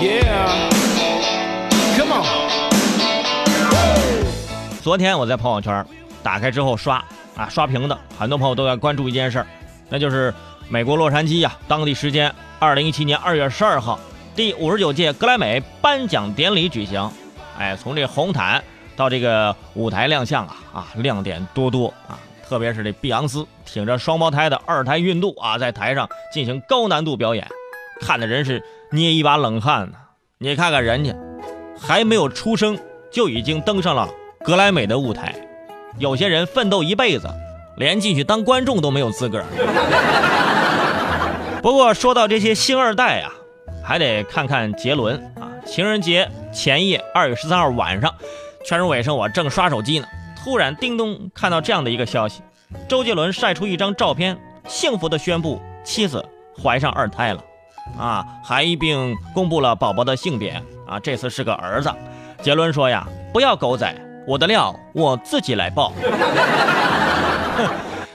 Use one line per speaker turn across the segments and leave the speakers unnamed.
Yeah, come on。
昨天我在朋友圈打开之后刷啊刷屏的，很多朋友都在关注一件事儿，那就是美国洛杉矶呀，当地时间二零一七年二月十二号，第五十九届格莱美颁奖典礼举行。哎，从这红毯到这个舞台亮相啊啊，亮点多多啊！特别是这碧昂斯挺着双胞胎的二胎孕肚啊，在台上进行高难度表演，看的人是捏一把冷汗呢。你看看人家，还没有出生就已经登上了格莱美的舞台，有些人奋斗一辈子，连进去当观众都没有资格。不过说到这些星二代啊，还得看看杰伦啊。情人节前夜，二月十三号晚上，全是尾声，我正刷手机呢，突然叮咚看到这样的一个消息：周杰伦晒出一张照片，幸福的宣布妻子怀上二胎了，啊，还一并公布了宝宝的性别，啊，这次是个儿子。杰伦说呀，不要狗仔，我的料我自己来爆。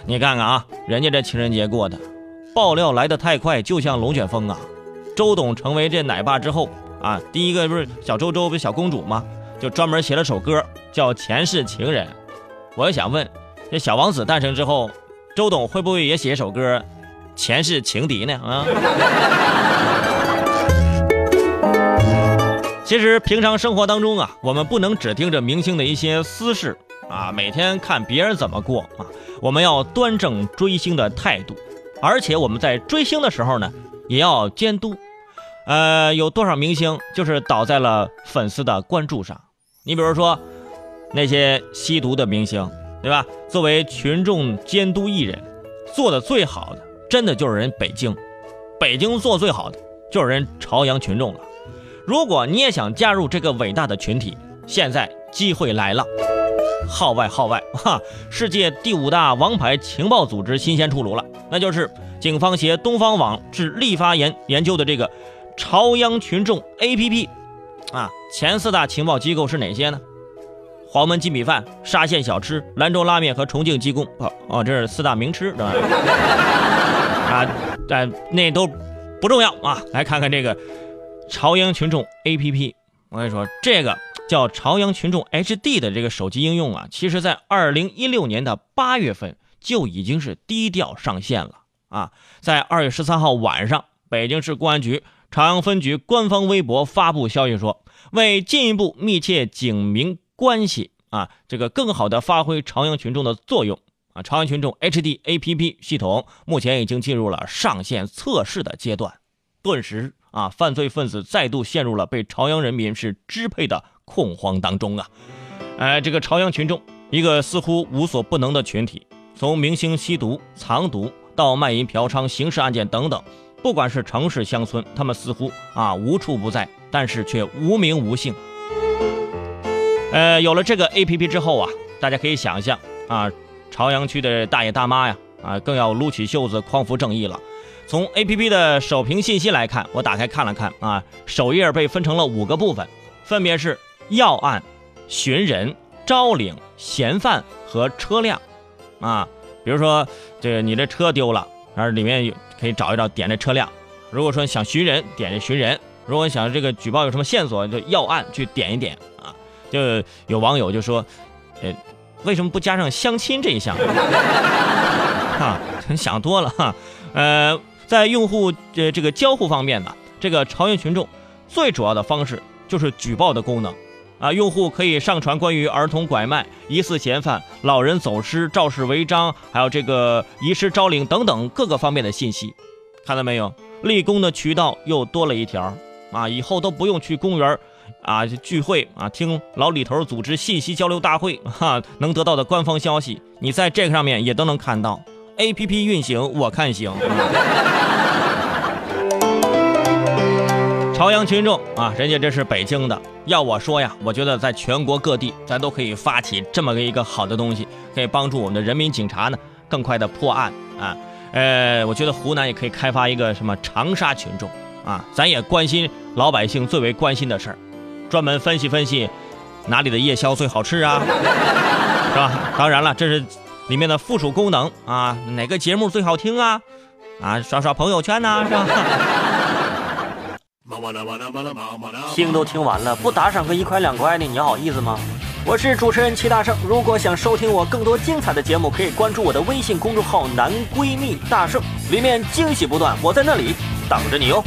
你看看啊，人家这情人节过的，爆料来的太快，就像龙卷风啊。周董成为这奶爸之后。啊，第一个不是小周周不是小公主吗？就专门写了首歌叫《前世情人》。我就想问，这小王子诞生之后，周董会不会也写一首歌《前世情敌》呢？啊？其实平常生活当中啊，我们不能只盯着明星的一些私事啊，每天看别人怎么过啊，我们要端正追星的态度，而且我们在追星的时候呢，也要监督。呃，有多少明星就是倒在了粉丝的关注上？你比如说那些吸毒的明星，对吧？作为群众监督艺人，做的最好的，真的就是人北京。北京做最好的就是人朝阳群众了。如果你也想加入这个伟大的群体，现在机会来了。号外号外，哈！世界第五大王牌情报组织新鲜出炉了，那就是警方携东方网致立发研研究的这个。朝阳群众 APP，啊，前四大情报机构是哪些呢？黄焖鸡米饭、沙县小吃、兰州拉面和重庆鸡公。哦哦，这是四大名吃，对吧？啊，但那都不重要啊。来看看这个朝阳群众 APP，我跟你说，这个叫朝阳群众 HD 的这个手机应用啊，其实在二零一六年的八月份就已经是低调上线了啊。在二月十三号晚上，北京市公安局。朝阳分局官方微博发布消息说，为进一步密切警民关系啊，这个更好的发挥朝阳群众的作用啊，朝阳群众 HD APP 系统目前已经进入了上线测试的阶段。顿时啊，犯罪分子再度陷入了被朝阳人民是支配的恐慌当中啊！哎，这个朝阳群众，一个似乎无所不能的群体，从明星吸毒、藏毒到卖淫嫖娼、刑事案件等等。不管是城市乡村，他们似乎啊无处不在，但是却无名无姓。呃，有了这个 A P P 之后啊，大家可以想象啊，朝阳区的大爷大妈呀，啊更要撸起袖子匡扶正义了。从 A P P 的首屏信息来看，我打开看了看啊，首页被分成了五个部分，分别是要案、寻人、招领、嫌犯和车辆。啊，比如说这个你这车丢了。然后里面有可以找一找，点这车辆。如果说想寻人，点这寻人；如果想这个举报有什么线索，就要案去点一点啊。就有网友就说，呃，为什么不加上相亲这一项？哈，想多了哈。呃，在用户这这个交互方面呢，这个朝阳群众最主要的方式就是举报的功能。啊，用户可以上传关于儿童拐卖、疑似嫌犯、老人走失、肇事违章，还有这个遗失招领等等各个方面的信息。看到没有，立功的渠道又多了一条啊！以后都不用去公园啊聚会啊，听老李头组织信息交流大会哈，能得到的官方消息，你在这个上面也都能看到。A P P 运行，我看行。朝阳群众啊，人家这是北京的。要我说呀，我觉得在全国各地，咱都可以发起这么个一个好的东西，可以帮助我们的人民警察呢更快的破案啊。呃，我觉得湖南也可以开发一个什么长沙群众啊，咱也关心老百姓最为关心的事儿，专门分析分析哪里的夜宵最好吃啊，是吧？当然了，这是里面的附属功能啊，哪个节目最好听啊？啊，刷刷朋友圈呐，是吧？听都听完了，不打赏个一块两块的，你好意思吗？我是主持人齐大圣，如果想收听我更多精彩的节目，可以关注我的微信公众号“男闺蜜大圣”，里面惊喜不断，我在那里等着你哟。